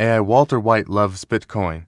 AI Walter White loves Bitcoin.